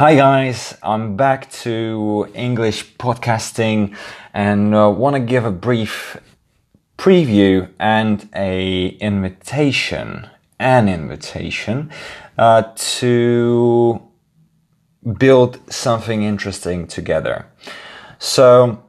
Hi guys, I'm back to English podcasting and uh, want to give a brief preview and a invitation, an invitation uh, to build something interesting together. So,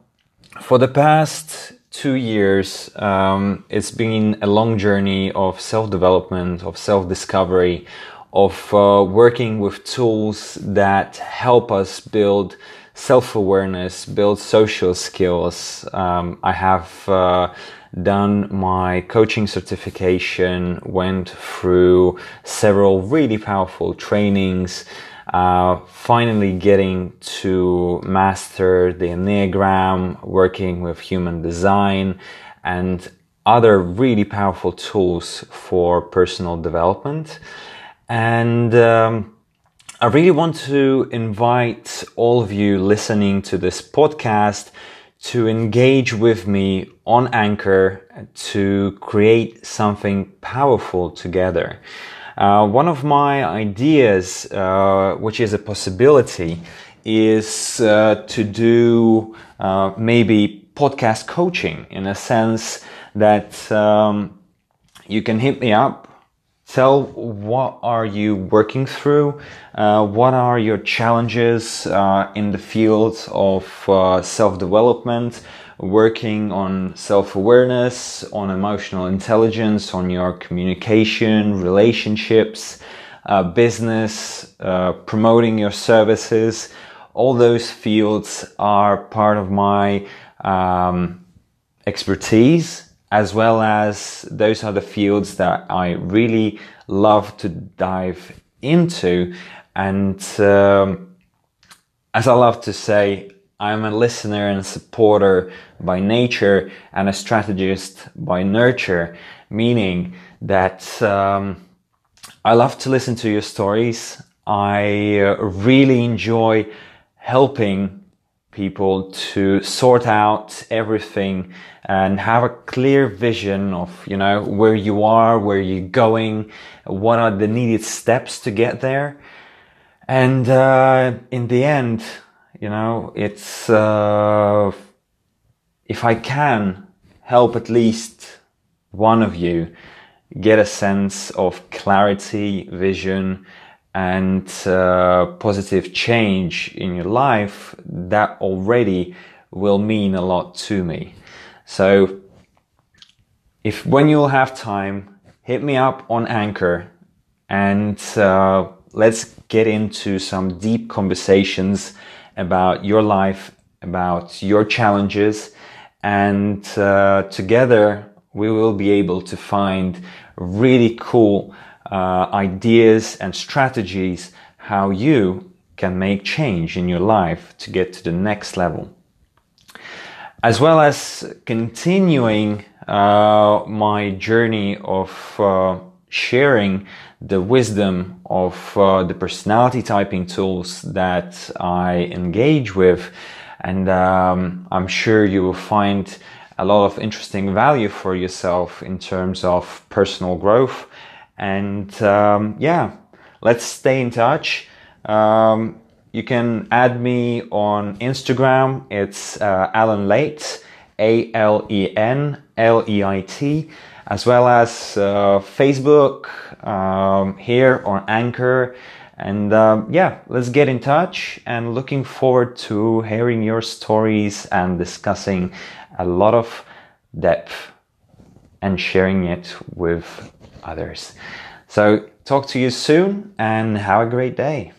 for the past two years, um, it's been a long journey of self development, of self discovery, of uh, working with tools that help us build self awareness, build social skills. Um, I have uh, done my coaching certification, went through several really powerful trainings. Uh, finally getting to master the Enneagram, working with human design, and other really powerful tools for personal development. And um, I really want to invite all of you listening to this podcast to engage with me on Anchor to create something powerful together. Uh, one of my ideas, uh, which is a possibility, is uh, to do uh, maybe podcast coaching in a sense that um, you can hit me up tell what are you working through? Uh, what are your challenges uh, in the field of uh, self-development? Working on self-awareness on emotional intelligence on your communication relationships uh, business uh, promoting your services. All those fields are part of my um, expertise as well as those are the fields that I really love to dive into. And um, as I love to say, I'm a listener and supporter by nature and a strategist by nurture, meaning that um, I love to listen to your stories. I uh, really enjoy helping people to sort out everything and have a clear vision of you know where you are where you're going what are the needed steps to get there. And uh, in the end you know it's uh, if i can help at least one of you get a sense of clarity vision and uh, positive change in your life, that already will mean a lot to me. So, if when you'll have time, hit me up on Anchor and uh, let's get into some deep conversations about your life, about your challenges, and uh, together we will be able to find really cool uh, ideas and strategies how you can make change in your life to get to the next level. As well as continuing uh, my journey of uh, sharing the wisdom of uh, the personality typing tools that I engage with. And um, I'm sure you will find a lot of interesting value for yourself in terms of personal growth and um, yeah, let's stay in touch. Um, you can add me on Instagram. It's uh, Alen Leit, A L E N L E I T, as well as uh, Facebook um, here on Anchor. And um, yeah, let's get in touch and looking forward to hearing your stories and discussing a lot of depth and sharing it with others. So, talk to you soon and have a great day.